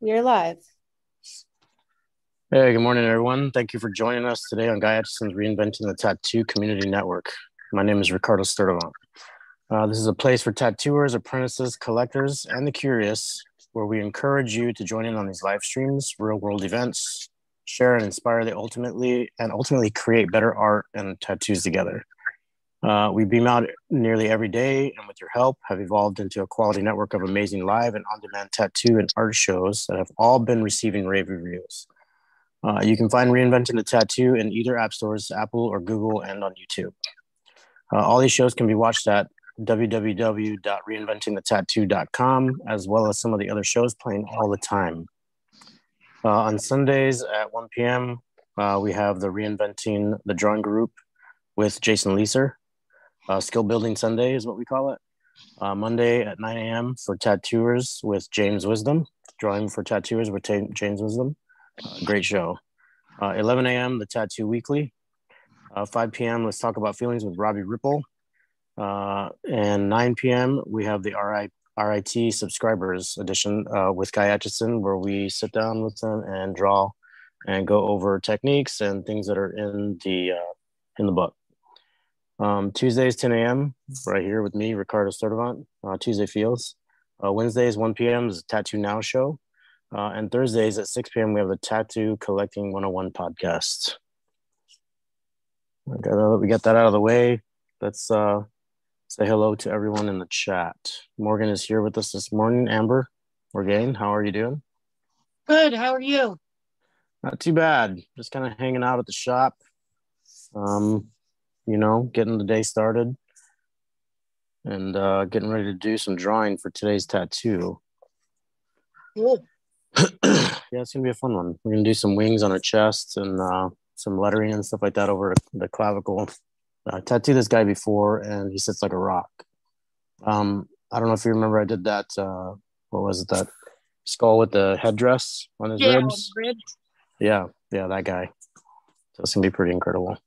You're live. Hey, good morning, everyone. Thank you for joining us today on Guy Aitchison's Reinventing the Tattoo Community Network. My name is Ricardo Sturdivant. Uh, this is a place for tattooers, apprentices, collectors, and the curious, where we encourage you to join in on these live streams, real world events, share and inspire the ultimately and ultimately create better art and tattoos together. Uh, we beam out nearly every day, and with your help, have evolved into a quality network of amazing live and on-demand tattoo and art shows that have all been receiving rave reviews. Uh, you can find Reinventing the Tattoo in either app stores, Apple or Google, and on YouTube. Uh, all these shows can be watched at www.reinventingthetattoo.com, as well as some of the other shows playing all the time. Uh, on Sundays at 1 p.m., uh, we have the Reinventing the Drawing Group with Jason Leeser. Uh, Skill Building Sunday is what we call it. Uh, Monday at 9 a.m. for tattooers with James Wisdom. Drawing for tattooers with ta- James Wisdom. Uh, great show. Uh, 11 a.m. The Tattoo Weekly. Uh, 5 p.m. Let's talk about feelings with Robbie Ripple. Uh, and 9 p.m. We have the RI, RIT subscribers edition with Guy Aitchison, where we sit down with them and draw and go over techniques and things that are in the in the book. Um, Tuesdays, 10 a.m. right here with me, Ricardo Sturdivant, uh, Tuesday Feels. Uh, Wednesdays, 1 p.m. is a Tattoo Now show. Uh, and Thursdays at 6 p.m. we have the Tattoo Collecting 101 podcast. Okay, we got that out of the way. Let's uh, say hello to everyone in the chat. Morgan is here with us this morning. Amber, Morgan, how are you doing? Good. How are you? Not too bad. Just kind of hanging out at the shop. Um, you know, getting the day started and uh, getting ready to do some drawing for today's tattoo. Yeah, it's gonna be a fun one. We're gonna do some wings on her chest and uh, some lettering and stuff like that over the clavicle. I tattooed this guy before, and he sits like a rock. Um, I don't know if you remember, I did that. Uh, what was it? That skull with the headdress on his Yeah, ribs. ribs. Yeah, yeah, that guy. So it's gonna be pretty incredible.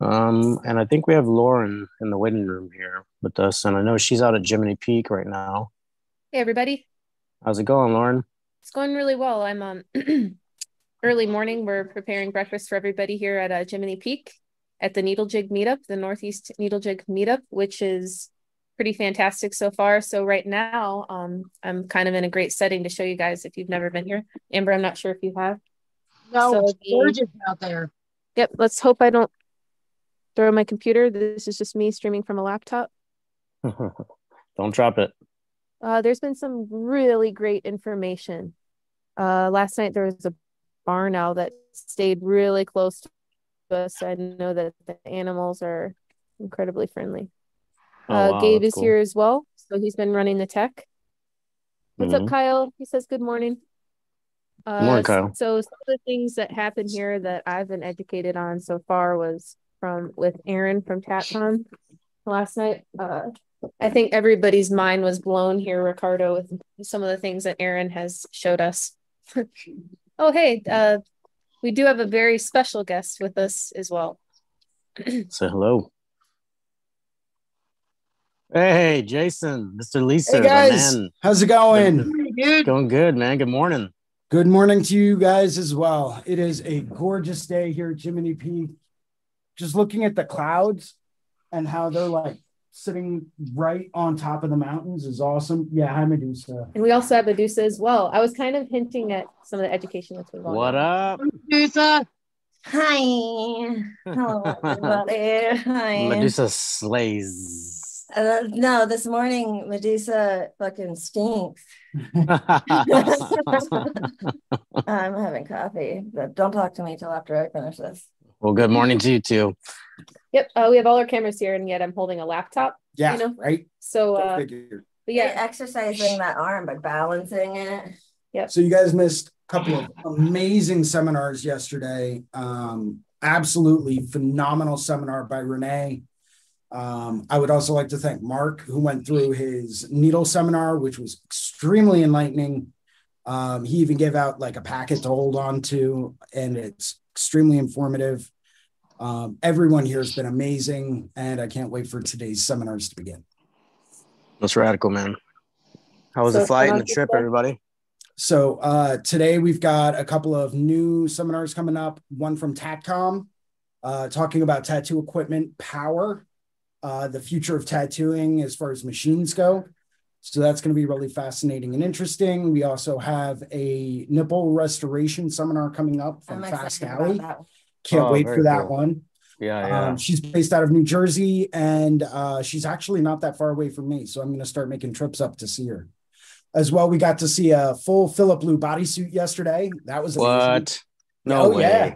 Um, and I think we have Lauren in the waiting room here with us, and I know she's out at Jiminy Peak right now. Hey, everybody. How's it going, Lauren? It's going really well. I'm um early morning. We're preparing breakfast for everybody here at uh, Jiminy Peak at the Needle Jig Meetup, the Northeast Needle Jig Meetup, which is pretty fantastic so far. So right now, um, I'm kind of in a great setting to show you guys if you've never been here. Amber, I'm not sure if you have. No, So it's the- gorgeous out there. Yep. Let's hope I don't throw my computer. This is just me streaming from a laptop. Don't drop it. Uh, there's been some really great information. Uh, last night there was a barn owl that stayed really close to us. I know that the animals are incredibly friendly. Oh, uh, wow, Gabe is cool. here as well, so he's been running the tech. What's Mhm. up, Kyle? He says good morning. Uh, morning, Kyle. So some of the things that happened here that I've been educated on so far was from with Aaron from TatCon last night. Uh, I think everybody's mind was blown here, Ricardo, with some of the things that Aaron has showed us. oh, hey, uh, we do have a very special guest with us as well. Say hello. Hey, Jason, Mr. Lisa, Hey guys, man. how's it going? Pretty good. Going good, man. Good morning. Good morning to you guys as well. It is a gorgeous day here at Jiminy Peak. Just looking at the clouds and how they're like sitting right on top of the mountains is awesome. Yeah, hi Medusa. And we also have Medusa as well. I was kind of hinting at some of the education that's been What up? Medusa. Hi. Hello, everybody. Hi. Medusa slays. Uh, no, this morning Medusa fucking stinks. I'm having coffee, but don't talk to me till after I finish this. Well, good morning to you too. Yep, uh, we have all our cameras here, and yet I'm holding a laptop. Yeah, You know, right. So, uh, but Yeah, yeah, exercising that arm by balancing it. Yep. So you guys missed a couple of amazing seminars yesterday. Um, absolutely phenomenal seminar by Renee. Um, I would also like to thank Mark, who went through his needle seminar, which was extremely enlightening. Um, he even gave out like a packet to hold on to, and it's extremely informative. Um, everyone here has been amazing, and I can't wait for today's seminars to begin. That's radical, man. How was So the flight and the trip, stuff? everybody? So uh, today we've got a couple of new seminars coming up. One from Tatcom, uh, talking about tattoo equipment power, uh, the future of tattooing as far as machines go. So that's going to be really fascinating and interesting. We also have a nipple restoration seminar coming up from Fast Alley. Can't Oh, wait for that cool. one. Yeah, yeah. Um, she's based out of New Jersey, and uh, she's actually not that far away from me. So I'm going to start making trips up to see her. As well, we got to see a full Filip Leu bodysuit yesterday. That was amazing. what? No oh way. yeah.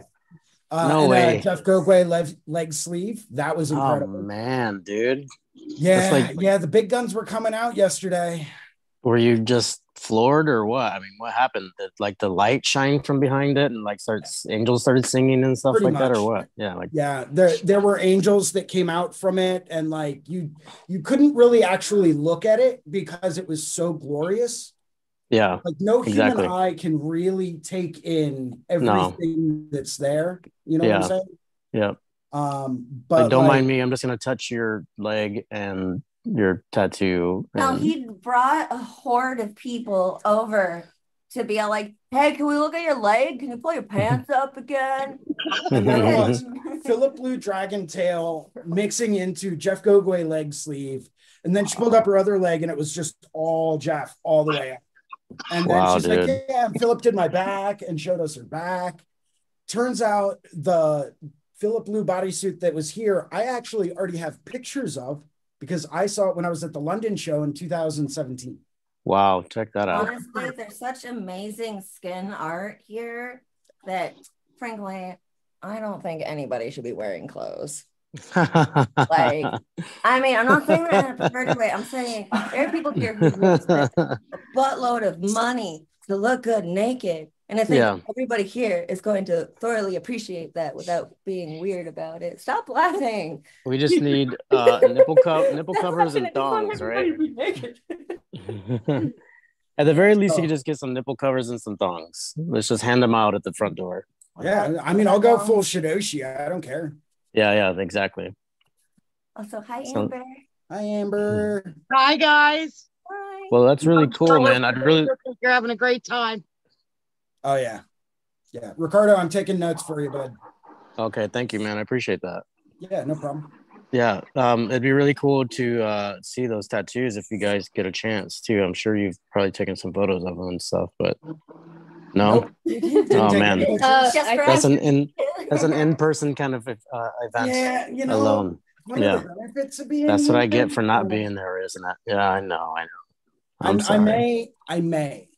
Uh, No and, way. Uh, Jeff Gogue leg, leg sleeve. That was Oh incredible. man, dude. Yeah, like- yeah. The big guns were coming out yesterday. Were you just floored or what? I mean, what happened? Did like the light shine from behind it and like starts angels started singing and stuff Pretty like that or what? Yeah, like Yeah, there there were angels that came out from it, and like you you couldn't really actually look at it because it was so glorious. yeah. Like no Exactly. human eye can really take in everything that's there. You know what I'm Yeah. saying? Yeah. Um, but Like, don't like, mind me. I'm just gonna touch your leg and your tattoo. No, he brought a horde of people over to be like, "Hey, can we look at your leg? Can you pull your pants up again?" Filip Leu Dragon Tail mixing into Jeff Gogue leg sleeve. And then she pulled up her other leg and it was just all Jeff all the way up. And then Wow, she's like. Yeah, Filip did my back and showed us her back. Turns out the Filip Leu bodysuit that was here, I actually already have pictures of because I saw it when I was at the London show in 2017. wow, check that out. Honestly, there's such amazing skin art here that, frankly, I don't think anybody should be wearing clothes. Like, I mean, I'm not saying that in a perverted way. I'm saying there are people here who really spend a buttload of money to look good naked. And I think Yeah. everybody here is going to thoroughly appreciate that without being weird about it. Stop laughing. we just need uh, nipple co- nipple covers and thongs, right? At the very least, you Oh. could just get some nipple covers and some thongs. Let's just hand them out at the front door. Yeah, I mean, I'll go full Shidoshi. I don't care. Yeah, yeah, exactly. Also, hi, So- Amber. Hi, Amber. Hi, guys. Hi. Well, that's really cool, man. I'd really, You're having a great time. Oh, yeah. Yeah. Ricardo, I'm taking notes for you, bud. okay, thank you, man. I appreciate that. Yeah, no problem. Yeah, um, it'd be really cool to uh, see those tattoos if you guys get a chance too. I'm sure you've probably taken some photos of them and stuff, but no, Nope. Didn't Oh, man. Uh, Just I for that's an in that's an in person kind of uh, event yeah, you know, alone. one Yeah. of the being That's what I get for not being there, isn't it? Yeah, I know, I know. I'm I'm- I may, I may,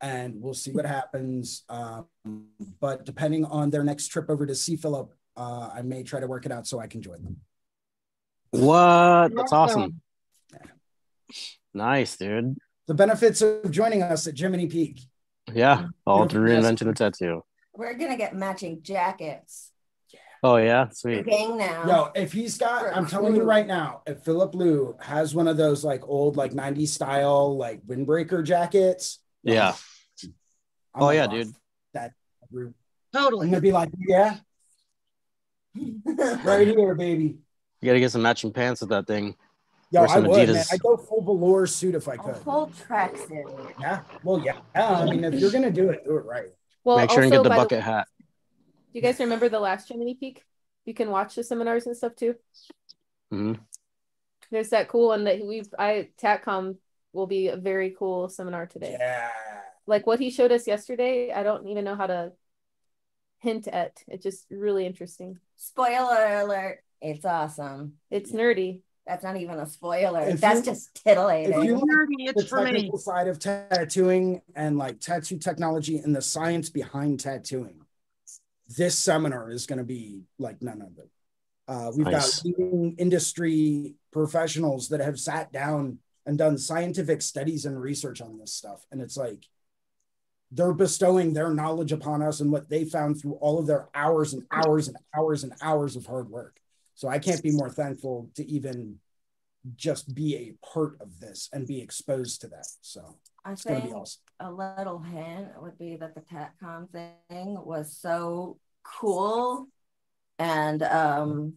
and we'll see what happens. Um, but depending on their next trip over to see Filip, uh, I may try to work it out so I can join them. What? That's Awesome. awesome. Nice, dude. The benefits of joining us at Jiminy Peak. Yeah, all Yeah, through yes. reinventing tattoo. We're gonna get matching jackets. Oh yeah, sweet. Gang now. Yo, if he's got, I'm telling you right now, if Filip Leu has one of those like old like 90s style like windbreaker jackets, Yeah. I'm Oh yeah, dude. That I'm Totally. gonna be like, yeah, right here, baby. You gotta get some matching pants with that thing. Yo, Or I some would, man. Adidas. I go full velour suit if I could. Full tracksuit. Yeah. Well, yeah. yeah. I mean, if you're gonna do it, do it right. Well, Make sure and get the by bucket hat. do you guys remember the last Jiminy Peak? You can watch the seminars and stuff too. hmm There's that cool one that we've I Tatcom will be a very cool seminar today. Yeah. Like what he showed us yesterday, I don't even know how to hint at. It's just really interesting. Spoiler alert. It's awesome. It's nerdy. That's not even a spoiler. If That's you- just titillating. if you- Nerdy, The it's for me. technical side of tattooing and like tattoo technology and the science behind tattooing. This seminar is going to be like none of it. Uh, we've Nice. got leading industry professionals that have sat down and done scientific studies and research on this stuff. And it's like they're bestowing their knowledge upon us and what they found through all of their hours and hours and hours and hours of hard work. So I can't be more thankful to even just be a part of this and be exposed to that. So I it's going to think be awesome. a little hint would be that the Tatcom thing was so cool and um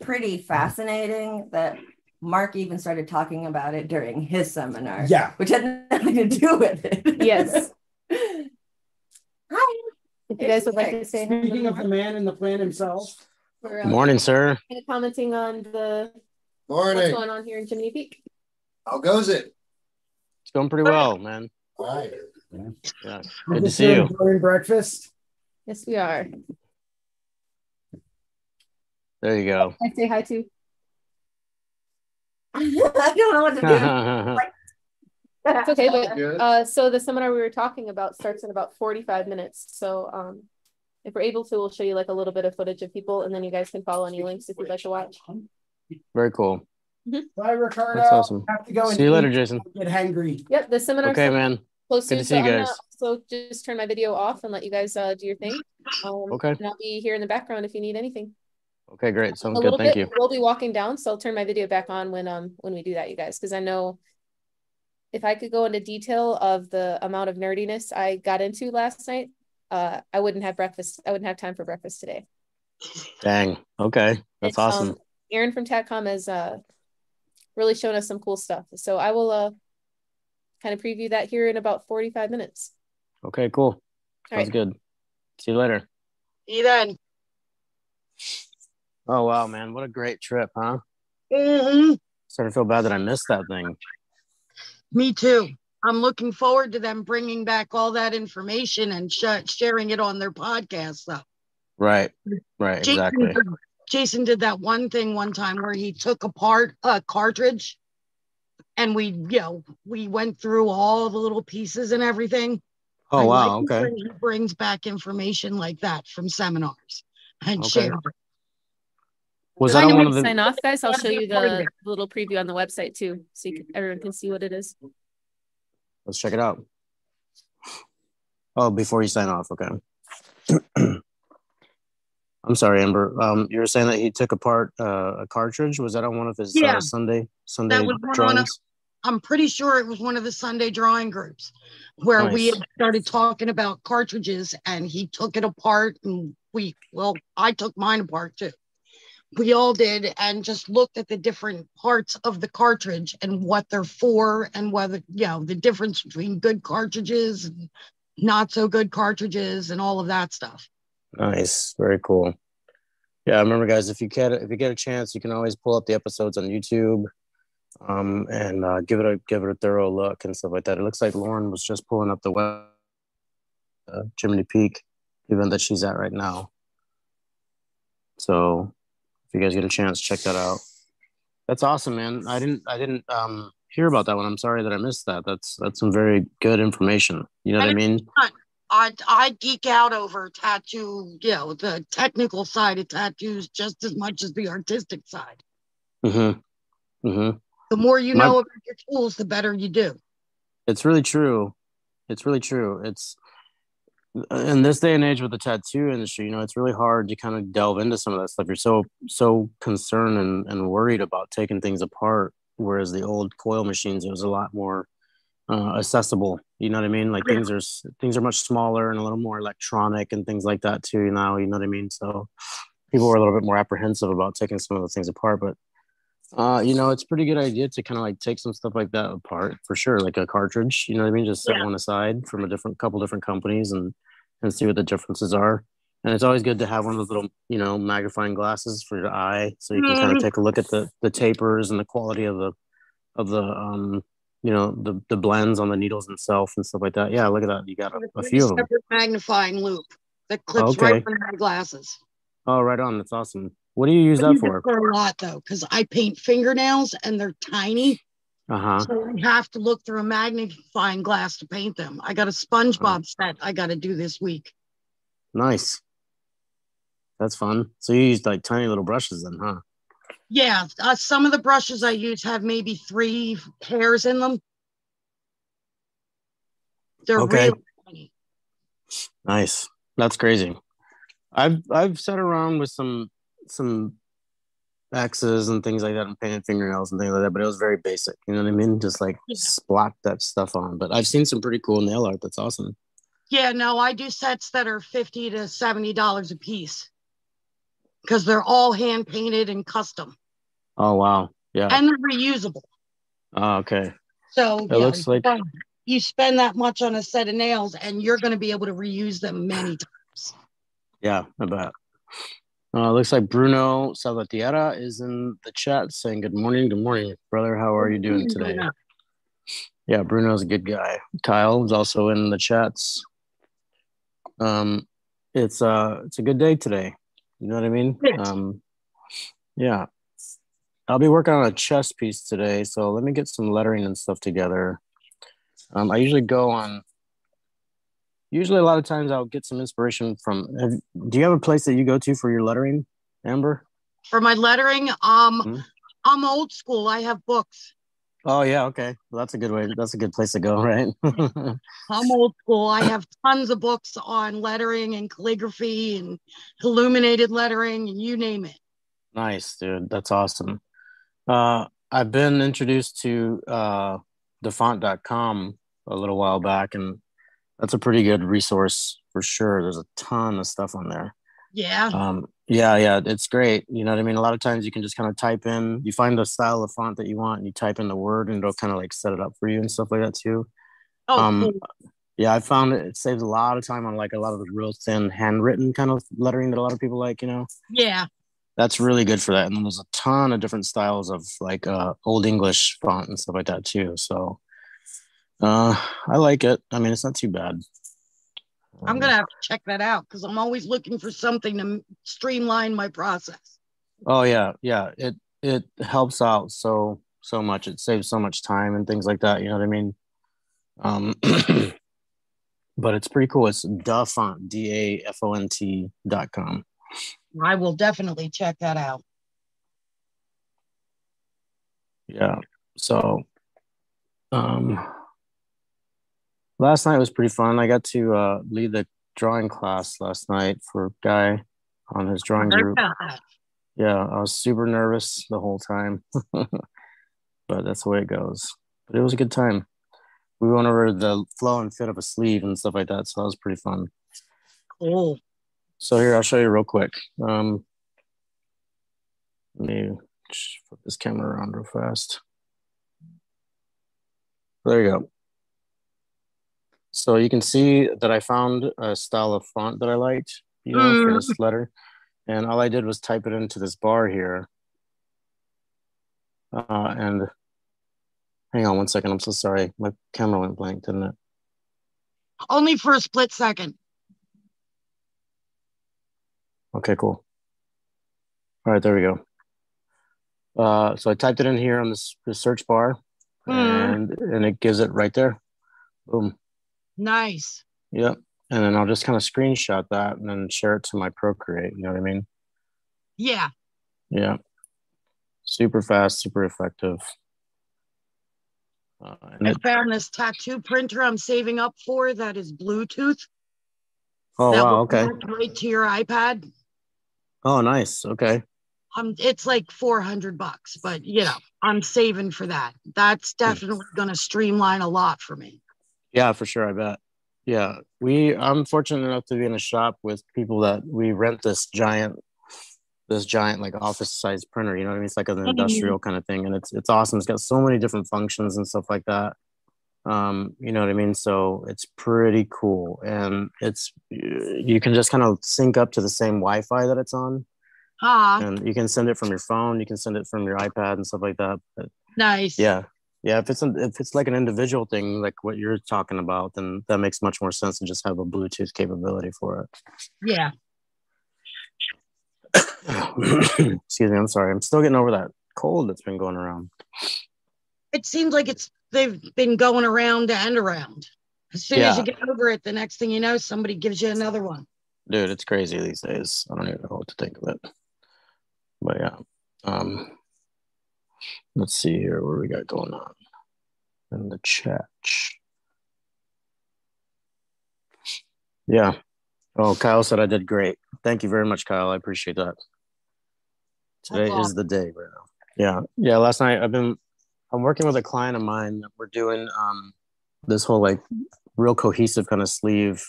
pretty fascinating that Mark even started talking about it during his seminar. Yeah. Which had nothing to do with it. Yes. Hi. If you guys would like to say hi, Speaking of the man in the plan himself, we're, uh, Morning, sir. kind of commenting on the Morning. what's going on here in Jiminy Peak. How goes it? It's going pretty well, man. All right. Yeah. we're Good to just see here you. enjoying breakfast. Yes, we are. There you go. I say hi to. I don't know what to do. It's okay, but uh, so the seminar we were talking about starts in about 45 minutes. So um, if we're able to, we'll show you like a little bit of footage of people, and then you guys can follow any links if you'd like to watch. Very cool. Bye, Ricardo. That's awesome. Have to go and See you later. Jason. Get hangry. Yep, the seminar Okay, man. close Good soon, to see so you I'm gonna guys. also just turn my video off and let you guys uh, do your thing. Um, Okay. And I'll be here in the background if you need anything. Okay, great. Sounds a good. Thank bit. you. We'll be walking down, so I'll turn my video back on when um when we do that, you guys, because I know if I could go into detail of the amount of nerdiness I got into last night, uh, I wouldn't have breakfast. I wouldn't have time for breakfast today. Dang. Okay. That's It's, awesome. Um, Aaron from TATCOM has uh really shown us some cool stuff, so I will uh kind of preview that here in about forty five minutes. Okay, cool. All Sounds right. good. See you later. See you then. Oh wow, man. What a great trip, huh? Mm-hmm. Started to feel bad that I missed that thing. Me too. I'm looking forward to them bringing back all that information and sh- sharing it on their podcast. Though Right. Right, Jason, exactly. Jason did that one thing one time where he took apart a cartridge, and we, you know, we went through all the little pieces and everything. Oh wow, like okay. He brings back information like that from seminars and Okay. shares it. Was that I on can one of the sign off, guys, I'll show you the little preview on the website too, so you can, everyone can see what it is. let's check it out. Oh, before you sign off, okay. I'm sorry, Amber. Um, you were saying that he took apart uh, a cartridge. Was that on one of his Yeah. uh, Sunday Sunday was one on a- drawings? I'm pretty sure it was one of the Sunday drawing groups where we Nice. had started talking about cartridges and he took it apart and we, well, I took mine apart too. We all did and just looked at the different parts of the cartridge and what they're for and whether, you know, the difference between good cartridges and not so good cartridges and all of that stuff. Nice, very cool. Yeah, remember, guys, if you get if you get a chance, you can always pull up the episodes on YouTube, um, and uh, give it a give it a thorough look and stuff like that. It looks like Lauren was just pulling up the web, uh, Peak event that she's at right now. So, you guys get a chance, check that out. That's awesome, man. I didn't I didn't um, hear about that one. I'm sorry that I missed that. That's that's some very good information. You know what I mean? I I geek out over tattoo, you know, the technical side of tattoos just as much as the artistic side. Mm-hmm. Mm-hmm. The more you My- know about your tools, the better you do. It's really true. It's really true. It's in this day and age with the tattoo industry, you know, it's really hard to kind of delve into some of that stuff. You're so so concerned and, and worried about taking things apart. Whereas the old coil machines, it was a lot more uh, accessible. You know what I mean? Like Yeah. things are things are much smaller and a little more electronic and things like that too. Now, you know what I mean? So people were a little bit more apprehensive about taking some of the things apart, but uh, you know, it's a pretty good idea to kind of like take some stuff like that apart for sure, like a cartridge. You know what I mean? Just set Yeah. one aside from a different couple different companies and and see what the differences are. And it's always good to have one of those little, you know, magnifying glasses for your eye, so you can kind Mhm. of take a look at the the tapers and the quality of the of the um you know the the blends on the needles themselves and stuff like that. Yeah, look at that. You got a, a few of them. Magnifying loop that clips Okay. right on my glasses. Oh, right on. That's awesome. What do you use I that use it for? a lot though, because I paint fingernails and they're tiny. Uh huh. So I have to look through a magnifying glass to paint them. I got a SpongeBob set I got to do this week. Nice. That's fun. So you use like tiny little brushes then, huh? Yeah, uh, some of the brushes I use have maybe three hairs in them. They're Okay. really tiny. Nice. That's crazy. I've I've sat around with some some axes and things like that and painted fingernails and things like that, but it was very basic. You know what I mean? Just like Yeah. splat that stuff on. But I've seen some pretty cool nail art. That's awesome. Yeah, no, I do sets that are fifty to seventy dollars a piece because they're all hand painted and custom. Oh wow. Yeah. and they're reusable. Oh, okay. So It yeah, looks like- you spend that much on a set of nails, and you're going to be able to reuse them many times. Yeah, I bet. Uh, looks like Bruno Salvatierra is in the chat saying good morning. Good morning, brother. How are you doing today? Yeah, Bruno's a good guy. Kyle is also in the chats. Um, it's uh, it's a good day today. You know what I mean? Um, yeah. I'll be working on a chess piece today, so let me get some lettering and stuff together. Um, I usually go on. Usually, a lot of times I'll get some inspiration from. Have, do you have a place that you go to for your lettering, Amber? For my lettering, um, Hmm. I'm old school. I have books. Oh yeah, okay. Well, that's a good way. That's a good place to go, right? I'm old school. I have tons of books on lettering and calligraphy and illuminated lettering and you name it. Nice, dude. That's awesome. Uh, I've been introduced to uh, dafont.com a little while back, and that's a pretty good resource for sure. There's a ton of stuff on there. Yeah. Um, yeah, yeah, it's great. You know what I mean? A lot of times you can just kind of type in, you find the style of font that you want, and you type in the word, and it'll kind of like set it up for you and stuff like that too. Oh, um, cool. Yeah, I found it, it saves a lot of time on like a lot of the real thin handwritten kind of lettering that a lot of people like, you know yeah. that's really good for that. And then there's a ton of different styles of like uh, old English font and stuff like that too. So uh, I like it. I mean, it's not too bad. I'm to have to check that out because I'm always looking for something to streamline my process. Oh yeah, yeah. It it helps out so so much. It saves so much time and things like that. You know what I mean? Um, but it's pretty cool. It's dafont d a f o n t dot com. I will definitely check that out. Yeah. So, um, last night was pretty fun. I got to uh, lead the drawing class last night for a Guy on his drawing group. Yeah, I was super nervous the whole time, but that's the way it goes. But it was a good time. We went over the flow and fit of a sleeve and stuff like that, so that was pretty fun. Cool. So here, I'll show you real quick. Um, let me flip this camera around real fast. There you go. So you can see that I found a style of font that I liked, you know, for this letter. And all I did was type it into this bar here. Uh, and hang on one second. I'm so sorry. My camera went blank, didn't it? Only for a split second. Okay, cool. All right, there we go. Uh, so I typed it in here on this, the search bar, Hmm. and and it gives it right there. Boom. Nice. Yep. And then I'll just kind of screenshot that and then share it to my Procreate. You know what I mean? Yeah. Yeah. Super fast, super effective. Uh, and I it, found this tattoo printer I'm saving up for that is Bluetooth. oh that wow, okay. Right to your iPad. Oh nice. Okay. Um, it's like 400 bucks, but you know, I'm saving for that. That's definitely going to streamline a lot for me. Yeah, for sure. I bet. Yeah, we. I'm fortunate enough to be in a shop with people that we rent this giant, this giant like office size printer. You know what I mean? It's like an industrial kind of thing, and it's it's awesome. It's got so many different functions and stuff like that. Um, you know what I mean? So it's pretty cool, and it's you can just kind of sync up to the same Wi-Fi that it's on, Ah, and you can send it from your phone, you can send it from your iPad and stuff like that. But nice. yeah yeah if it's an, if it's like an individual thing like what you're talking about then that makes much more sense to just have a bluetooth capability for it. Yeah. excuse me i'm sorry i'm still getting over that cold that's been going around It seems like it's they've been going around and around. As soon as you get over it, the next thing you know, somebody gives you another one. dude it's crazy these days i don't even know what to think of it but yeah um let's see here what we got going on in the chat? Yeah. Oh kyle said i did great. Thank you very much kyle. I appreciate that. Today is the day right now yeah. Yeah last night i've been i'm working with a client of mine that we're doing um this whole like real cohesive kind of sleeve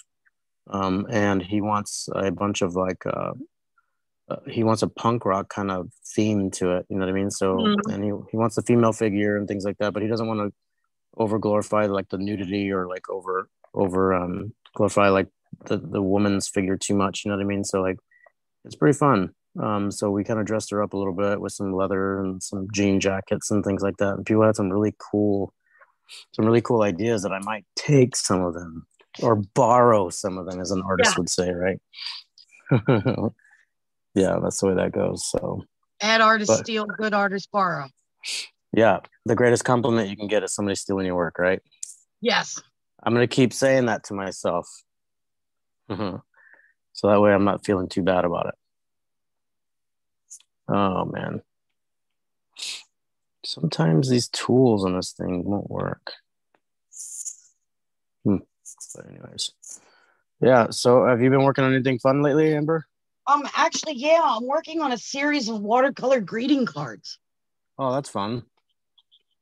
um and he wants a bunch of like uh uh, he wants a punk rock kind of theme to it. You know what I mean? So Mhm. and he he wants the female figure and things like that, but he doesn't want to over glorify like the nudity or like over over um glorify like the the woman's figure too much. You know what I mean? So like it's pretty fun. Um, so we kind of dressed her up a little bit with some leather and some jean jackets and things like that. And people had some really cool, some really cool ideas that I might take some of them or borrow some of them, as an artist Yeah. would say, right? yeah, that's the way that goes. So Bad artists But- steal, good artists borrow. yeah, the greatest compliment you can get is somebody stealing your work, right? Yes. I'm gonna keep saying that to myself. Mhm. So that way I'm not feeling too bad about it. Oh man. Sometimes these tools on this thing won't work. Hmm. But anyways. Yeah, so have you been working on anything fun lately, Amber? Um, actually, yeah, I'm working on a series of watercolor greeting cards. Oh, that's fun.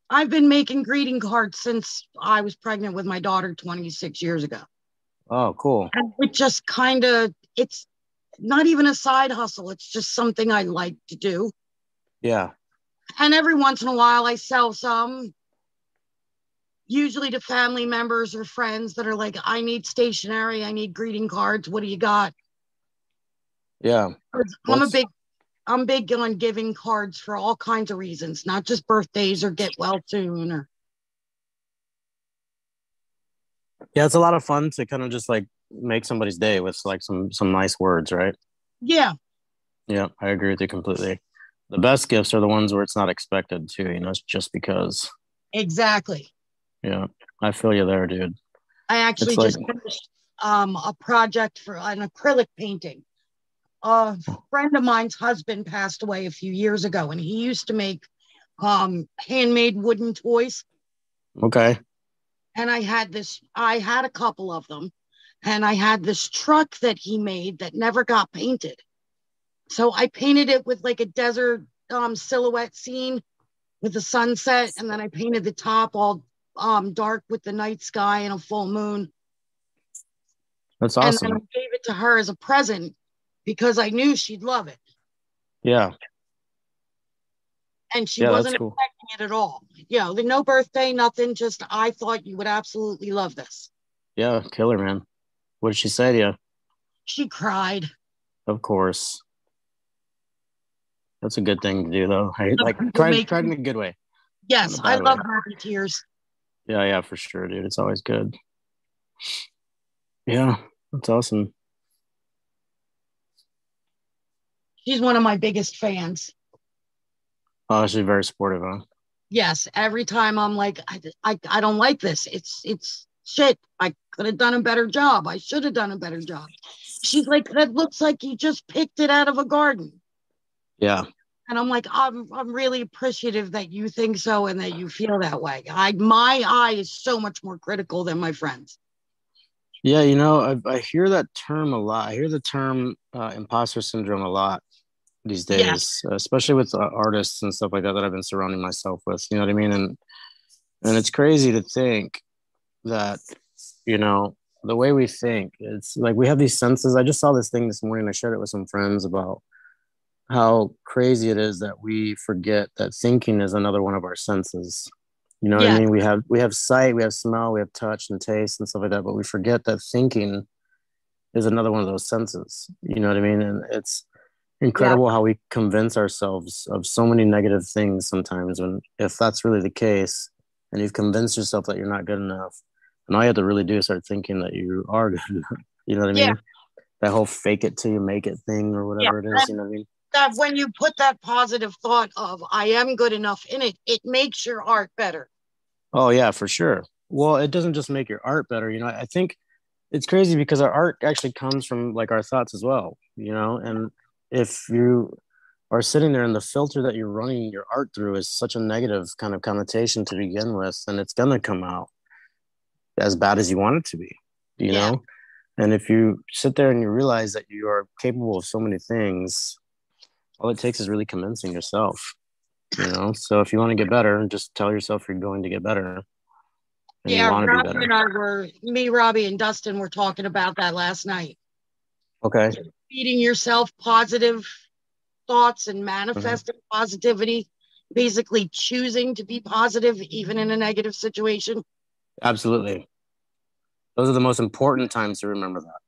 I've been making greeting cards since I was pregnant with my daughter 26 years ago. Oh, cool. And it just kind of, it's not even a side hustle. It's just something I like to do. Yeah. And every once in a while, I sell some, usually to family members or friends that are like, I need stationery, I need greeting cards. What do you got? Yeah. 'Cause I'm a big, I'm big on giving cards for all kinds of reasons, not just birthdays or get well soon or Yeah, it's a lot of fun to kind of just like make somebody's day with like some some nice words, right? yeah, Yeah, I agree with you completely. The best gifts are the ones where it's not expected too, you know, it's just because. exactly. Yeah, I feel you there, dude. I actually It's just like- finished um, a project for an acrylic painting. A friend of mine's husband passed away a few years ago, and he used to make um, handmade wooden toys. Okay. And I had this, I had a couple of them, and I had this truck that he made that never got painted. So I painted it with like a desert um, silhouette scene with the sunset, and then I painted the top all um, dark with the night sky and a full moon. That's And awesome. then I gave it to her as a present because I knew she'd love it. Yeah. And she Yeah, wasn't cool. expecting it at all. You know, the no birthday, nothing, just I thought you would absolutely love this. Yeah, killer, man. What did she say to you? She cried. Of course. That's a good thing to do, though. I, like, try, make- try it in a good way. Yes, I love way. happy tears. Yeah, yeah, for sure, dude. It's always good. Yeah, that's awesome. She's one of my biggest fans. Oh, she's very supportive, huh? Yes, every time I'm like, I, I, I don't like this. It's it's shit. I could have done a better job. I should have done a better job. She's like, that looks like you just picked it out of a garden. Yeah. And I'm like, I'm I'm really appreciative that you think so and that you feel that way. I my eye is so much more critical than my friends. Yeah, you know, I, I hear that term a lot. I hear the term uh, imposter syndrome a lot these days, Yes. especially with uh, artists and stuff like that that I've been surrounding myself with. You know what I mean? And and it's crazy to think that you know the way we think. It's like we have these senses. I just saw this thing this morning. I shared it with some friends about how crazy it is that we forget that thinking is another one of our senses. You know what Yeah. I mean? We have we have sight, we have smell, we have touch and taste and stuff like that, but we forget that thinking is another one of those senses. You know what I mean? And it's incredible how we convince ourselves of so many negative things sometimes when if that's really the case and you've convinced yourself that you're not good enough, and all you have to really do is start thinking that you are good enough. You know what I mean? Yeah. That whole fake it till you make it thing or whatever it is, you know what I mean? That when you put that positive thought of I am good enough in it, it makes your art better. Oh yeah, for sure. Well, it doesn't just make your art better, you know. I think it's crazy because our art actually comes from like our thoughts as well, you know. And if you are sitting there and the filter that you're running your art through is such a negative kind of connotation to begin with, then it's gonna come out as bad as you want it to be, you Yeah. know. And if you sit there and you realize that you are capable of so many things, all it takes is really convincing yourself you know so if you want to get better just tell yourself you're going to get better yeah, to be Robbie and I were me, Robbie, and Dustin were talking about that last night. Okay Feeding yourself positive thoughts and manifesting mm-hmm. positivity, basically choosing to be positive even in a negative situation. Absolutely. Those are the most important times to remember that.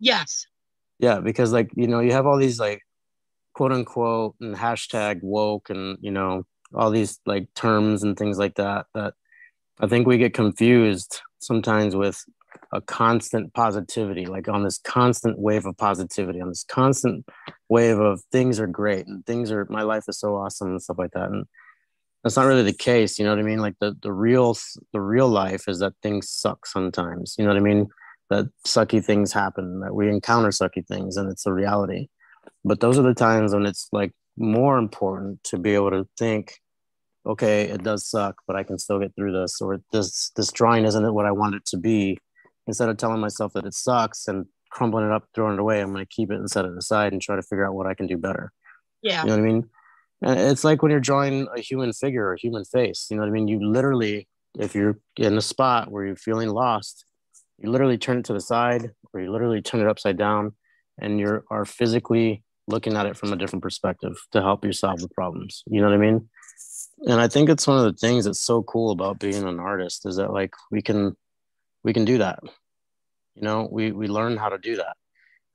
Yes. Yeah, because like, you know, you have all these like quote unquote and hashtag woke and, you know, all these like terms and things like that that I think we get confused sometimes with a constant positivity, like on this constant wave of positivity, on this constant wave of things are great and things are my life is so awesome and stuff like that. And that's not really the case, you know what I mean? Like the the real the real life is that things suck sometimes. You know what I mean? That sucky things happen, that we encounter sucky things, and it's a reality. But those are the times when it's like more important to be able to think okay it does suck but i can still get through this or this this drawing isn't what i want it to be instead of telling myself that it sucks and crumbling it up, throwing it away, I'm going to keep it and set it aside and try to figure out what I can do better. Yeah. You know what I mean? And it's like when you're drawing a human figure or a human face, you know what I mean? You literally, if you're in a spot where you're feeling lost, you literally turn it to the side or you literally turn it upside down and you are physically looking at it from a different perspective to help you solve the problems. You know what I mean? And I think it's one of the things that's so cool about being an artist is that like we can we can do that. You know we we learn how to do that.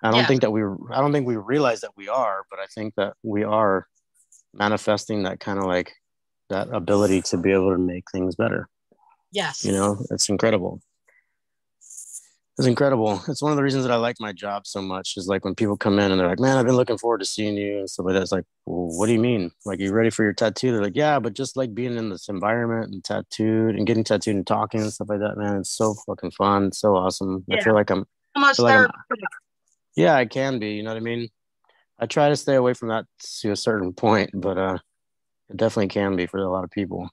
I don't yeah. think that we i don't think we realize that we are but i think that we are manifesting that kind of like that ability to be able to make things better. Yes. You know it's incredible it's incredible. It's one of the reasons that I like my job so much. Is like when people come in and they're like, "Man, I've been looking forward to seeing you," and stuff like that. It's like, well, "What do you mean? Like, you ready for your tattoo?" They're like, "Yeah, but just like being in this environment and tattooed and getting tattooed and talking and stuff like that, man, it's so fucking fun, it's so awesome. Yeah. I feel like I'm, much like I'm, yeah, I can be. You know what I mean? I try to stay away from that to a certain point, but uh, it definitely can be for a lot of people.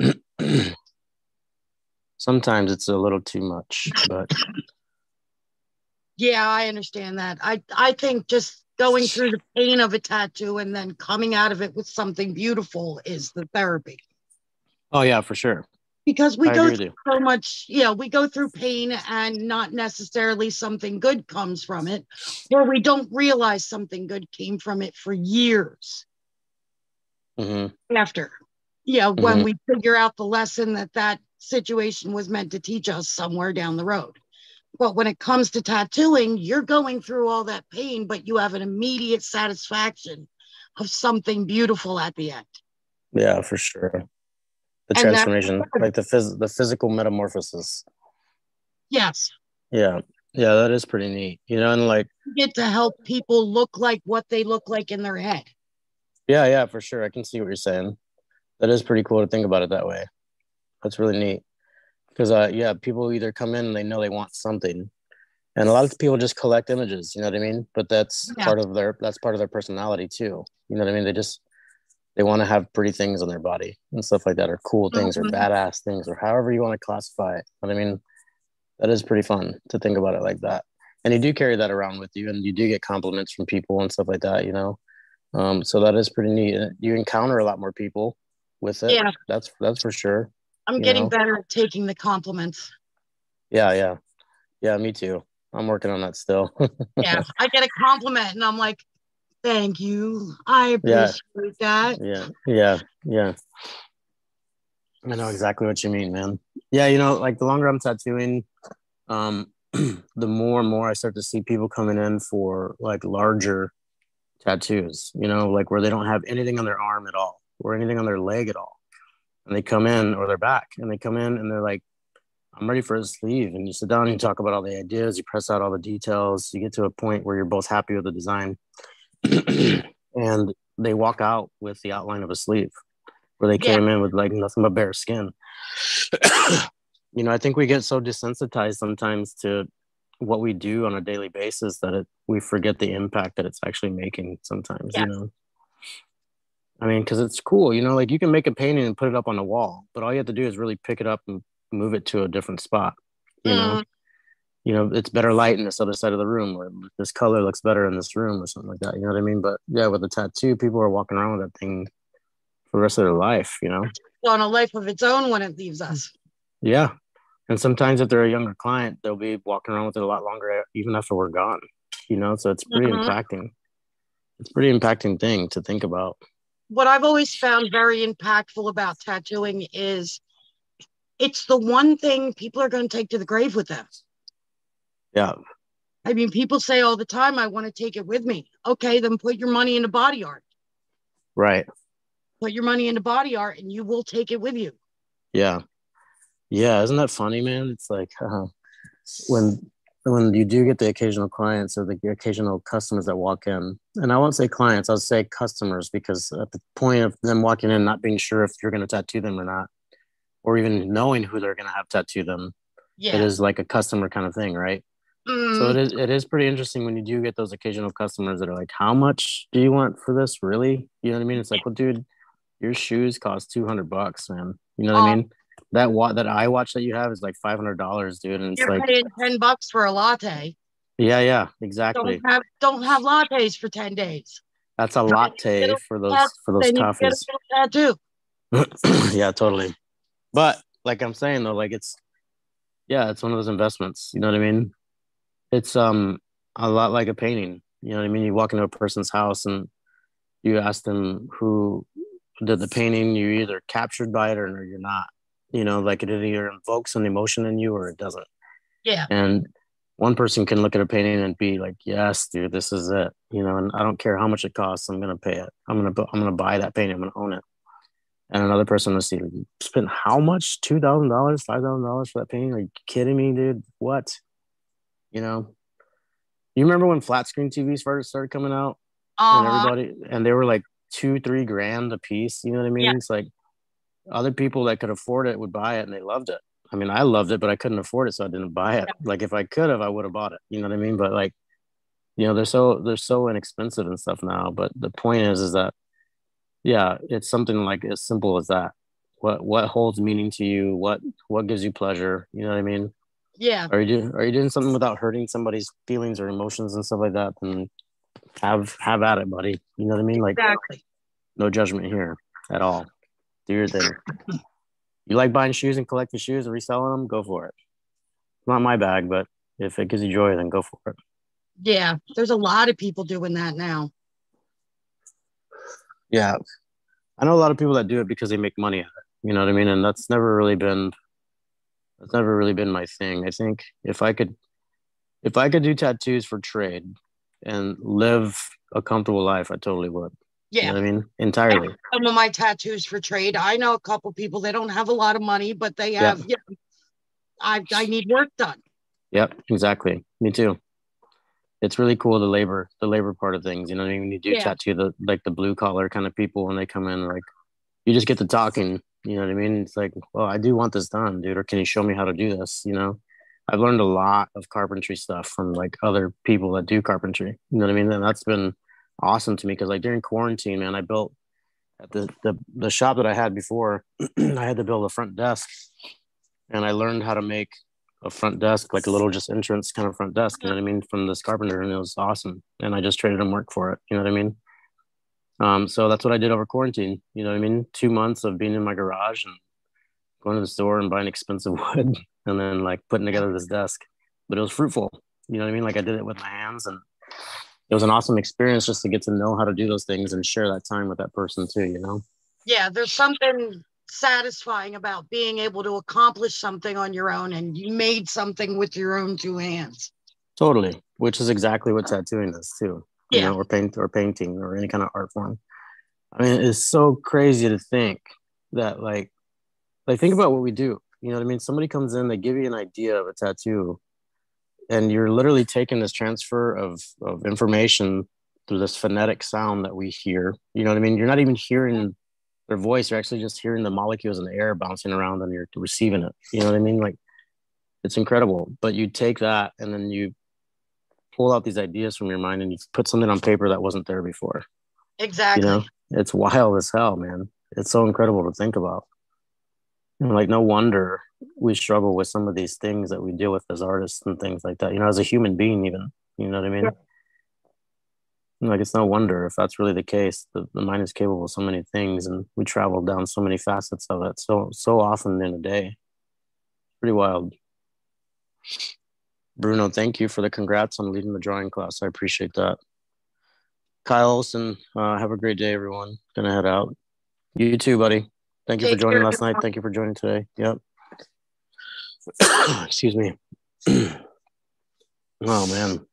sometimes it's a little too much but yeah i understand that. I i think just going through the pain of a tattoo and then coming out of it with something beautiful is the therapy. Oh yeah for sure. Because we I go through so much yeah we go through pain and not necessarily something good comes from it or we don't realize something good came from it for years mm-hmm. after. Yeah mm-hmm. when we figure out the lesson that that situation was meant to teach us somewhere down the road. But when it comes to tattooing, you're going through all that pain, but you have an immediate satisfaction of something beautiful at the end. Yeah, for sure. The and transformation, like the phys- the physical metamorphosis. Yes. Yeah. Yeah, that is pretty neat. You know, and like you get to help people look like what they look like in their head. Yeah, yeah, for sure. I can see what you're saying. That is pretty cool to think about it that way. That's really neat. Because uh, yeah, people either come in and they know they want something, and a lot of people just collect images. You know what I mean? But that's yeah. part of their that's part of their personality too. You know what I mean? They just they want to have pretty things on their body and stuff like that, or cool things, mm-hmm. or badass things, or however you want to classify it. But I mean, that is pretty fun to think about it like that. And you do carry that around with you, and you do get compliments from people and stuff like that. You know, um, so that is pretty neat. You encounter a lot more people with it. Yeah, that's that's for sure. I'm getting know? better at taking the compliments. Yeah, yeah. Yeah, me too. I'm working on that still. yeah, I get a compliment and I'm like, thank you. I appreciate yeah. that. Yeah, yeah, yeah. I know exactly what you mean, man. Yeah, you know, like the longer I'm tattooing, um, the more and more I start to see people coming in for like larger tattoos, you know, like where they don't have anything on their arm at all or anything on their leg at all and they come in or they're back and they come in and they're like i'm ready for a sleeve and you sit down and you talk about all the ideas you press out all the details you get to a point where you're both happy with the design and they walk out with the outline of a sleeve where they came yeah. in with like nothing but bare skin you know i think we get so desensitized sometimes to what we do on a daily basis that it, we forget the impact that it's actually making sometimes yeah. you know I mean, because it's cool, you know, like you can make a painting and put it up on the wall, but all you have to do is really pick it up and move it to a different spot. You mm. know, you know, it's better light in this other side of the room, or this color looks better in this room, or something like that. You know what I mean? But yeah, with a tattoo, people are walking around with that thing for the rest of their life. You know, on a life of its own when it leaves us. Yeah, and sometimes if they're a younger client, they'll be walking around with it a lot longer, even after we're gone. You know, so it's pretty mm-hmm. impacting it's a pretty impacting thing to think about. What I've always found very impactful about tattooing is it's the one thing people are going to take to the grave with them. Yeah. I mean, people say all the time, I want to take it with me. Okay, then put your money into body art. Right. Put your money into body art and you will take it with you. Yeah. Yeah. Isn't that funny, man? It's like uh, when when you do get the occasional clients or the occasional customers that walk in, and I won't say clients, I'll say customers because at the point of them walking in, not being sure if you're going to tattoo them or not, or even knowing who they're going to have tattoo them, Yeah. it is like a customer kind of thing, right? Mm, So it is it is pretty interesting when you do get those occasional customers that are like, "How much do you want for this? Really?" You know what I mean? It's like, "Well, dude, your shoes cost two hundred bucks, man. You know what I mean? That wa- that eye watch that you have is like five hundred dollars, dude, and it's you're like, paying 10 bucks for a latte. yeah, yeah, exactly. Don't have don't have lattes for 10 days. That's a latte a for those for those then you get toffees. a tattoo. yeah, totally. But like I'm saying though, like it's yeah, it's one of those investments. You know what I mean? It's um a lot like a painting. You know what I mean? You walk into a person's house and you ask them who did the painting. You're either captured by it or you're not. You know, like it either invokes an emotion in you or it doesn't. Yeah. And one person can look at a painting and be like, "Yes, dude, this is it." You know, and I don't care how much it costs. I'm gonna pay it. I'm gonna I'm gonna buy that painting. I'm gonna own it. And another person will see, like, spent how much? Two thousand dollars, five thousand dollars for that painting? Are you kidding me, dude? What? You know. You remember when flat screen TVs first started coming out, and Uh-huh. everybody, and they were like two, three grand a piece. You know what I mean? Yeah. It's like other people that could afford it would buy it, and they loved it. I mean, I loved it, but I couldn't afford it, so I didn't buy it. Like if I could have, I would have bought it. You know what I mean? But like, you know, they're so they're so inexpensive and stuff now. But the point is, is that yeah, it's something like as simple as that. What what holds meaning to you? What what gives you pleasure? You know what I mean? Yeah. Are you do, are you doing something without hurting somebody's feelings or emotions and stuff like that? Then have have at it, buddy. You know what I mean? Like Exactly. no judgment here at all. Do your thing. You like buying shoes and collecting shoes and reselling them? Go for it. Not my bag, but if it gives you joy, then go for it. Yeah. There's a lot of people doing that now. Yeah. I know a lot of people that do it because they make money at it. You know what I mean? And that's never really been that's never really been my thing. I think if I could if I could do tattoos for trade and live a comfortable life, I totally would. You Yeah. know I mean? Entirely. Some of my tattoos for trade. I know a couple people, they don't have a lot of money, but they have, yeah. I, I need work done. Yep, exactly. Me too. It's really cool the labor, the labor part of things. You know, what I mean? when you do Yeah. tattoo the like the blue collar kind of people when they come in, like you just get to talking. You know what I mean? It's like, well, I do want this done, dude. Or can you show me how to do this? You know, I've learned a lot of carpentry stuff from like other people that do carpentry. You know what I mean? And that's been awesome to me because like during quarantine, man, I built at the the the shop that I had before. I had to build a front desk, and I learned how to make a front desk, like a little just entrance kind of front desk, you know what I mean, from this carpenter, and it was awesome. And I just traded him work for it, you know what I mean? Um, so that's what I did over quarantine, you know what I mean? Two months of being in my garage and going to the store and buying expensive wood and then like putting together this desk. But it was fruitful, you know what I mean? Like I did it with my hands and it was an awesome experience just to get to know how to do those things and share that time with that person too, you know? Yeah. There's something satisfying about being able to accomplish something on your own and you made something with your own two hands. Totally, which is exactly what tattooing is too. You Yeah. know, or paint or painting or any kind of art form. I mean, it's so crazy to think that like like think about what we do. You know what I mean? Somebody comes in, they give you an idea of a tattoo, and you're literally taking this transfer of of information through this phonetic sound that we hear. You know what I mean? You're not even hearing their voice, you're actually just hearing the molecules in the air bouncing around and you're receiving it. You know what I mean? Like it's incredible. But you take that and then you pull out these ideas from your mind and you put something on paper that wasn't there before. Exactly. You know, it's wild as hell, man. It's so incredible to think about. And like, no wonder we struggle with some of these things that we deal with as artists and things like that. You know, as a human being, even. You know what I mean? Like, it's no wonder if that's really the case. The, the mind is capable of so many things, and we travel down so many facets of it so so often in a day. Pretty wild. Bruno, thank you for the congrats on leading the drawing class. I appreciate that. Kyle Olson, uh, have a great day, everyone. Gonna head out. You too, buddy. Thank you Take for joining last night. Thank you for joining today. Yep. Excuse me. oh man.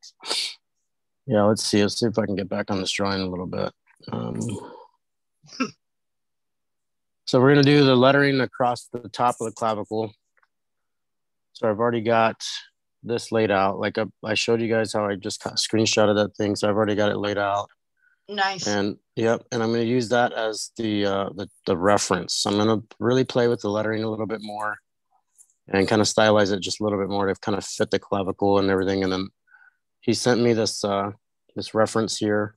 Yeah, let's see. Let's see if I can get back on this drawing a little bit. Um, so we're gonna do the lettering across the top of the clavicle. So I've already got this laid out. Like I, I showed you guys how I just screenshotted that thing. So I've already got it laid out. Nice. And yep, and I'm going to use that as the uh, the the reference. I'm going to really play with the lettering a little bit more, and kind of stylize it just a little bit more to kind of fit the clavicle and everything. And then he sent me this uh, this reference here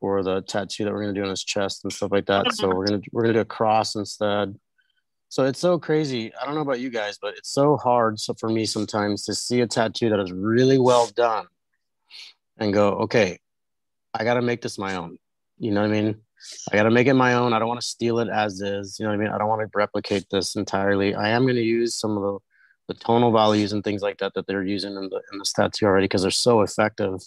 for the tattoo that we're going to do on his chest and stuff like that. So we're gonna we're gonna do a cross instead. So it's so crazy. I don't know about you guys, but it's so hard. So for me sometimes to see a tattoo that is really well done and go, okay, I got to make this my own. You know what I mean? I got to make it my own. I don't want to steal it as is. You know what I mean? I don't want to replicate this entirely. I am going to use some of the, the tonal values and things like that that they're using in the in this tattoo already because they're so effective.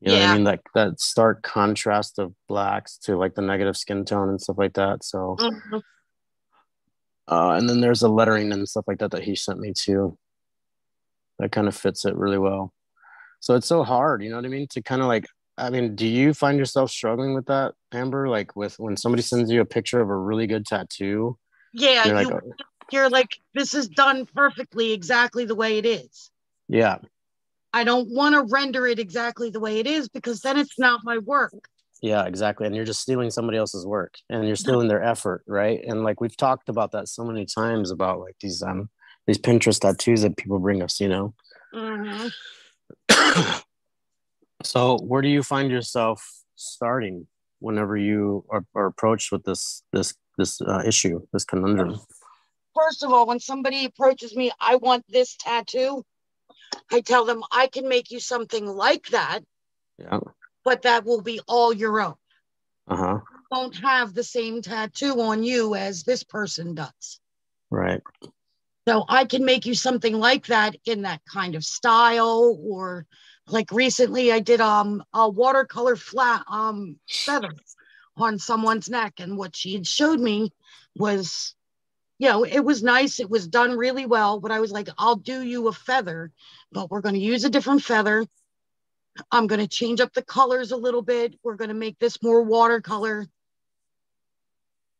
You know what I mean? Like that stark contrast of blacks to like the negative skin tone and stuff like that. So, Mhm. uh, and then there's the lettering and stuff like that that he sent me too. That kind of fits it really well. So it's so hard, you know what I mean? To kind of like, I mean, do you find yourself struggling with that, Amber? Like with when somebody sends you a picture of a really good tattoo, Yeah, you're you, like, oh, you're like, this is done perfectly, exactly the way it is. yeah, I don't want to render it exactly the way it is because then it's not my work. yeah, exactly. And you're just stealing somebody else's work and you're stealing their effort, right? And like we've talked about that so many times about like these um these Pinterest tattoos that people bring us, you know. Mhm. so where do you find yourself starting whenever you are, are approached with this this this uh, issue this conundrum First of all, when somebody approaches me, I want this tattoo. I tell them I can make you something like that, yeah but that will be all your own. uh-huh Won't have the same tattoo on you as this person does. right So I can make you something like that in that kind of style, or like recently I did um a watercolor flat um feather on someone's neck, and what she had showed me was, you know, it was nice, it was done really well, but I was like, I'll do you a feather, but we're going to use a different feather. I'm going to change up the colors a little bit. We're going to make this more watercolor,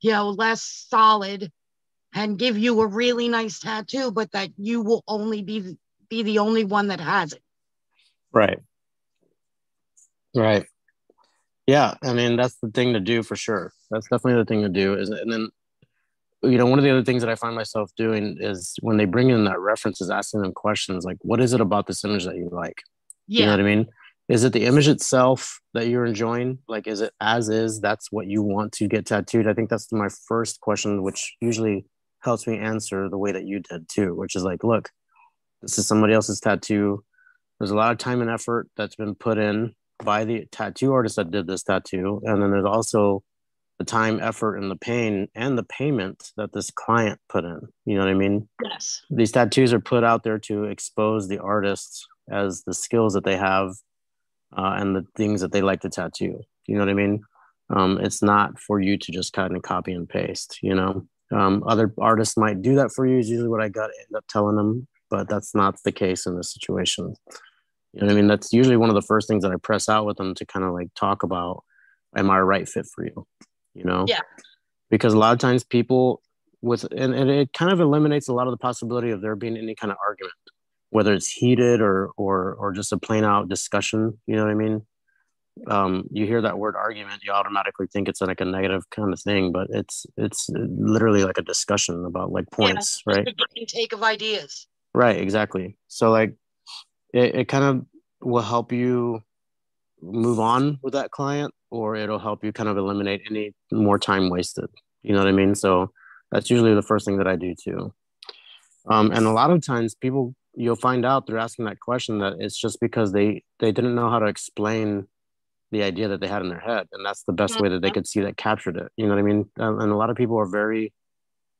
you know, less solid and give you a really nice tattoo, but that you will only be be the only one that has it. Right. Right. Yeah i mean that's the thing to do for sure. That's definitely the thing to do is and then you know one of the other things that i find myself doing is when they bring in that reference is asking them questions like what is it about this image that you like? Yeah. you know what i mean? Is it the image itself that you're enjoying? Like is it as is? That's what you want to get tattooed? I think that's my first question which usually helps me answer the way that you did too which is like look this is somebody else's tattoo there's a lot of time and effort that's been put in by the tattoo artist that did this tattoo and then there's also the time effort and the pain and the payment that this client put in you know what i mean yes, these tattoos are put out there to expose the artists as the skills that they have uh, and the things that they like to tattoo. You know what I mean? Um, it's not for you to just kind of copy and paste. You know, um, other artists might do that for you. Is usually what I got end up telling them, but that's not the case in this situation. You know what I mean? That's usually one of the first things that I press out with them to kind of like talk about. Am I a right fit for you? You know? Yeah. Because a lot of times people with and, and it kind of eliminates a lot of the possibility of there being any kind of argument whether it's heated or or or just a plain out discussion you know what i mean um you hear that word argument you automatically think it's like a negative kind of thing but it's it's literally like a discussion about like points yeah, right give and take of ideas. Right exactly. So like it, it kind of will help you move on with that client or it'll help you kind of eliminate any more time wasted. You know what i mean? So that's usually the first thing that i do too. Um, and a lot of times people you'll find out through asking that question that it's just because they they didn't know how to explain the idea that they had in their head and that's the best way that they could see that captured it. You know what i mean? Um, and a lot of people are very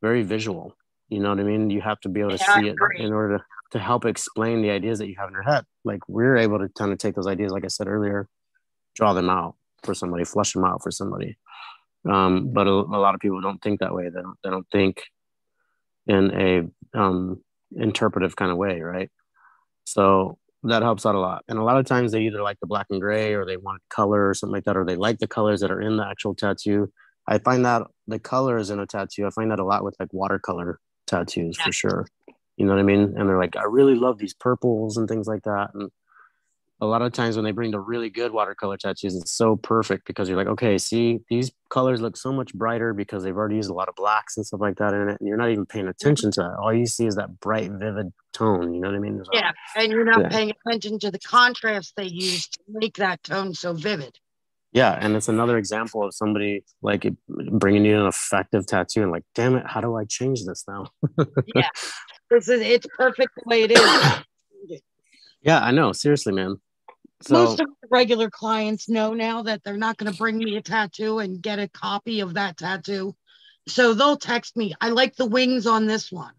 very visual you know what i mean you have to be able to Yeah, see it in order to, to help explain the ideas that you have in your head like we're able to kind of take those ideas like i said earlier draw them out for somebody, flush them out for somebody. Um, but a, a, lot of people don't think that way. They don't, they don't think in a um, interpretive kind of way, right? So that helps out a lot. And a lot of times they either like the black and gray or they want color or something like that, or they like the colors that are in the actual tattoo. I find that the colors in a tattoo, I find that a lot with like watercolor tattoos yeah. for sure. You know what I mean? And they're like, I really love these purples and things like that. And a lot of times when they bring the really good watercolor tattoos, it's so perfect because you're like, okay, see, these colors look so much brighter because they've already used a lot of blacks and stuff like that in it. And you're not even paying mm-hmm. attention to that. All you see is that bright, vivid tone. You know what I mean? yeah. And you're not yeah. paying attention to the contrast they use to make that tone so vivid. Yeah. And it's another example of somebody like bringing you an effective tattoo and like, damn it, how do I change this now? yeah. This is, it's perfect the way it is. yeah, I know. Seriously, man. So, Most of the regular clients know now that they're not going to bring me a tattoo and get a copy of that tattoo. So they'll text me, I like the wings on this one.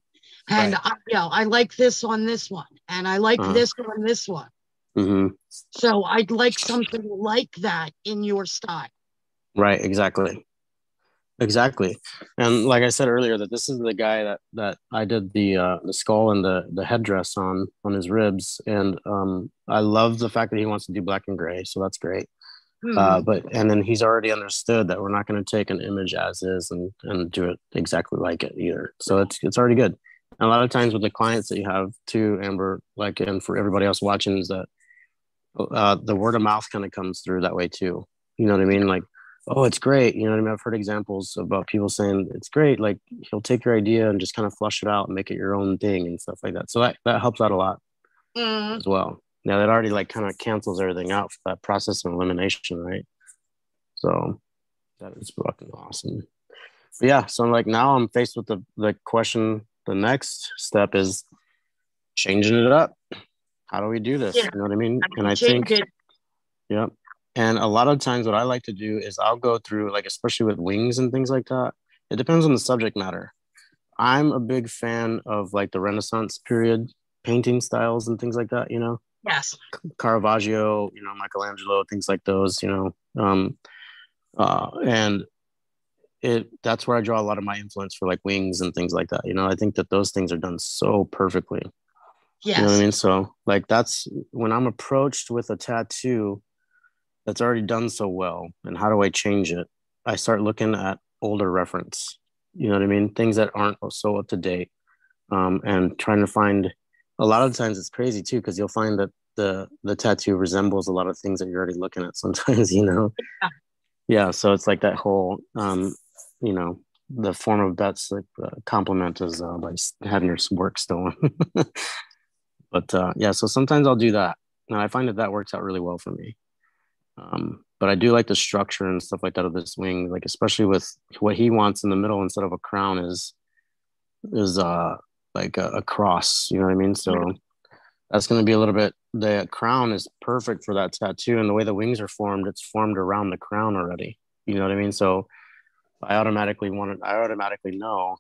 And right. I, yeah, I like this on this one. And I like uh-huh. this on this one. Mm-hmm. So I'd like something like that in your style. Right, exactly. Exactly. And like I said earlier, that this is the guy that that I did the uh, the skull and the the headdress on on his ribs, and um, I love the fact that he wants to do black and gray, so that's great. Hmm. Uh, but and then he's already understood that we're not going to take an image as is and and do it exactly like it either. So it's it's already good. And a lot of times with the clients that you have too, Amber, like and for everybody else watching, is that uh, the word of mouth kind of comes through that way too. You know what I mean? Like oh, it's great. You know what I mean? I've heard examples about people saying it's great. Like he'll take your idea and just kind of flush it out and make it your own thing and stuff like that. So that, that helps out a lot mm. as well. Now that already like kind of cancels everything out for that process of elimination, right? So that is fucking awesome. But yeah, so I'm like now I'm faced with the the question. The next step is changing it up. How do we do this? Yeah. You know what I mean? I and I think, it. yeah, and a lot of times, what I like to do is I'll go through, like, especially with wings and things like that. It depends on the subject matter. I'm a big fan of like the Renaissance period painting styles and things like that, you know? Yes. Caravaggio, you know, Michelangelo, things like those, you know. Um, uh, and it that's where I draw a lot of my influence for like wings and things like that. You know, I think that those things are done so perfectly. Yes. You know what I mean? So like that's when I'm approached with a tattoo, that's already done so well and how do i change it? I start looking at older reference. You know what i mean? Things that aren't so up to date um, and trying to find a lot of times it's crazy too because you'll find that the the tattoo resembles a lot of things that you're already looking at sometimes you know? Yeah, yeah so it's like that whole um, you know the form of that's like uh, compliment is uh, by having your work stolen but uh, yeah so sometimes i'll do that and i find that that works out really well for me um, but I do like the structure and stuff like that of this wing, like especially with what he wants in the middle instead of a crown is is uh like a, a cross. You know what I mean? So that's going to be a little bit. The crown is perfect for that tattoo, and the way the wings are formed, it's formed around the crown already. You know what I mean? So I automatically want it. I automatically know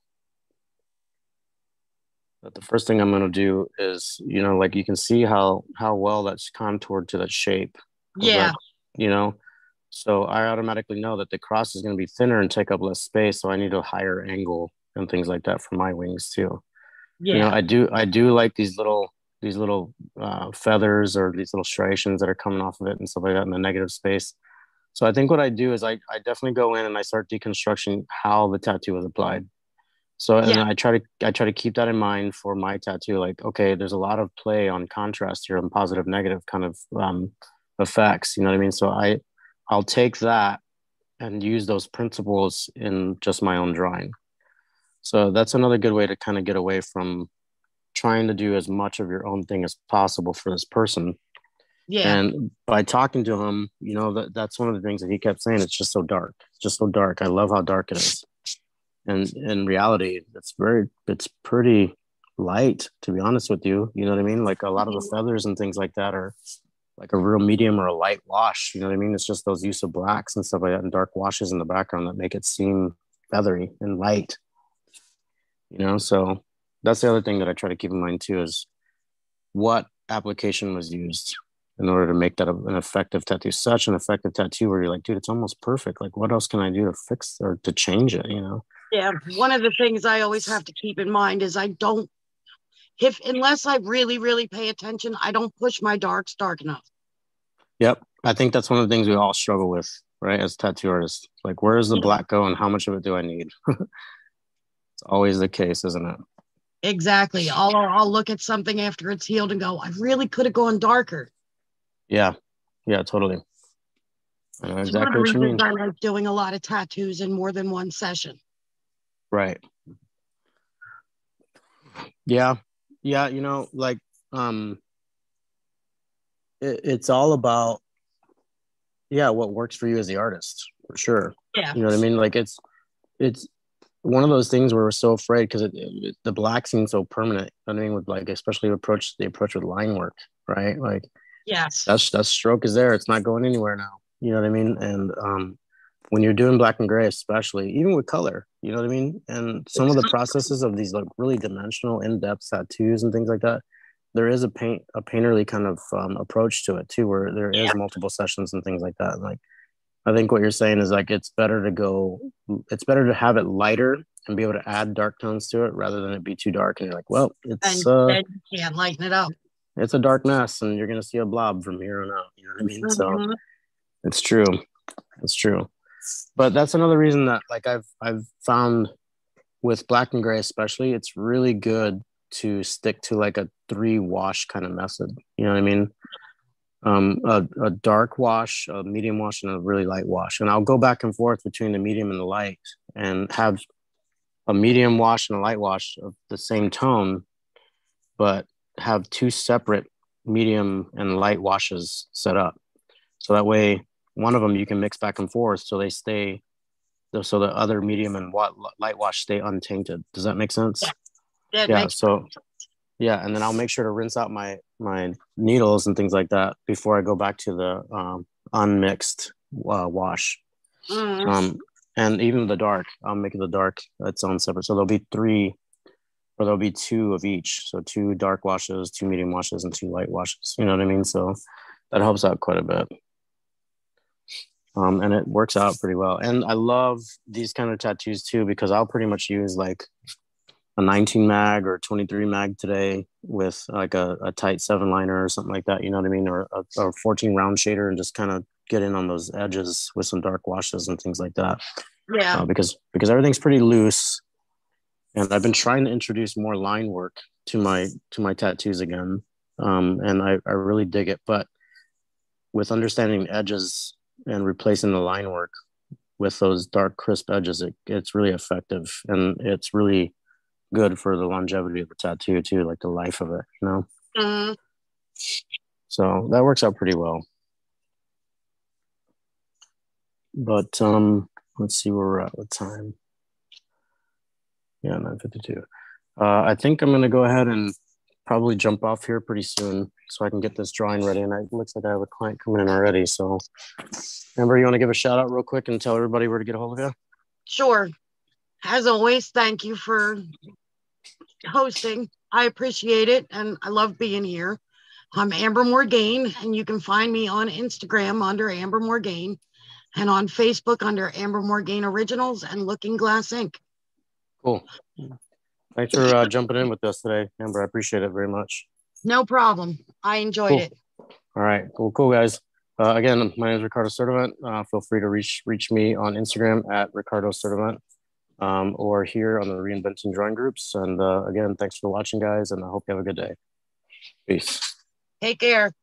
the first thing I'm going to do is, you know, like you can see how how well that's contoured to that shape. Yeah. That, you know so i automatically know that the cross is going to be thinner and take up less space so i need a higher angle and things like that for my wings too yeah. you know i do i do like these little these little uh, feathers or these little striations that are coming off of it and stuff like that in the negative space so i think what i do is i, I definitely go in and i start deconstructing how the tattoo was applied so and yeah. i try to i try to keep that in mind for my tattoo like okay there's a lot of play on contrast here and positive negative kind of um, effects you know what i mean? So i i'll take that and use those principles in just my own drawing. So that's another good way to kind of get away from trying to do as much of your own thing as possible for this person. Yeah. And by talking to him you know that that's one of the things that he kept saying it's just so dark. It's just so dark. I love how dark it is and in reality it's very it's pretty light to be honest with you you know what i mean like a lot of the mm-hmm. feathers and things like that are like a real medium or a light wash. You know what I mean? It's just those use of blacks and stuff like that and dark washes in the background that make it seem feathery and light. You know, so that's the other thing that I try to keep in mind too is what application was used. in order to make that an effective tattoo. Such an effective tattoo where you're like, dude, it's almost perfect. Like, what else can I do to fix or to change it? You know? Yeah. One of the things I always have to keep in mind is I don't, if unless I really, really pay attention, I don't push my darks dark enough. Yep. I think that's one of the things we all struggle with, right? As tattoo artists, like, where does the black go and how much of it do I need? it's always the case, isn't it? Exactly. I'll, I'll look at something after it's healed and go, I really could have gone darker. Yeah. Yeah, totally. I know exactly what you mean. I like doing a lot of tattoos in more than one session. Right. Yeah. Yeah. You know, like, um, it, it's all about, yeah, what works for you as the artist for sure. Yeah. You know what I mean? Like, it's, it's, one of those things where we're so afraid because the black seems so permanent. I mean, with like especially approach the approach with line work, right? Like, yes, that's that stroke is there. It's not going anywhere now. You know what I mean? And um, when you're doing black and gray, especially even with color, you know what I mean? And some of the processes of these like really dimensional, in-depth tattoos and things like that, there is a paint a painterly kind of um, approach to it too, where there is yeah. multiple sessions and things like that. Like I think what you're saying is like it's better to go, it's better to have it lighter and be able to add dark tones to it rather than it be too dark. And you're like, well, it's and, uh, and you can't lighten it up. It's a dark mess, and you're gonna see a blob from here on out. You know what I mean? Mm-hmm. So it's true. It's true. But that's another reason that like I've I've found with black and gray especially, it's really good to stick to like a three wash kind of method. You know what I mean? um, a, a, dark wash, a medium wash, and a really light wash. And I'll go back and forth between the medium and the light and have a medium wash and a light wash of the same tone, but have two separate medium and light washes set up. So that way, one of them you can mix back and forth so they stay, so the other medium and light wash stay untainted. Does that make sense? Yeah. yeah so yeah and then i'll make sure to rinse out my my needles and things like that before i go back to the um, unmixed uh, wash mm. um, and even the dark i'll make the dark its own separate so there'll be three or there'll be two of each so two dark washes two medium washes and two light washes you know what i mean so that helps out quite a bit um, and it works out pretty well. And i love these kind of tattoos too because i'll pretty much use like a 19 mag or 23 mag today with like a, a tight seven liner or something like that you know what i mean? Or a, a 14 round shader and just kind of get in on those edges with some dark washes and things like that. Yeah. Uh, because because everything's pretty loose. And i've been trying to introduce more line work to my to my tattoos again. Um, and I, I really dig it. But with understanding edges and replacing the line work with those dark crisp edges it, it's really effective and it's really good for the longevity of the tattoo too, like the life of it, you know. Mm-hmm. So that works out pretty well. But um, let's see where we're at with time. Yeah, nine fifty two. Uh, I think I'm gonna go ahead and probably jump off here pretty soon so I can get this drawing ready. And it looks like I have a client coming in already. So, Amber, you want to give a shout out real quick and tell everybody where to get a hold of you? Sure as always, thank you for hosting. I appreciate it and I love being here. I'm Amber Morgaine, and you can find me on Instagram under Amber Morgaine and on Facebook under Amber Morgaine Originals and Looking Glass Inc. Cool. Thanks for uh, jumping in with us today, Amber. I appreciate it very much. No problem. I enjoyed cool. it. All right. Cool, cool, guys. Uh, again, my name is Ricardo Sturdivant. Uh, feel free to reach reach me on Instagram at Ricardo Sturdivant um, or here on the Reinventing Drawing Groups. And uh, again, thanks for watching, guys, and I hope you have a good day. Peace. Take care.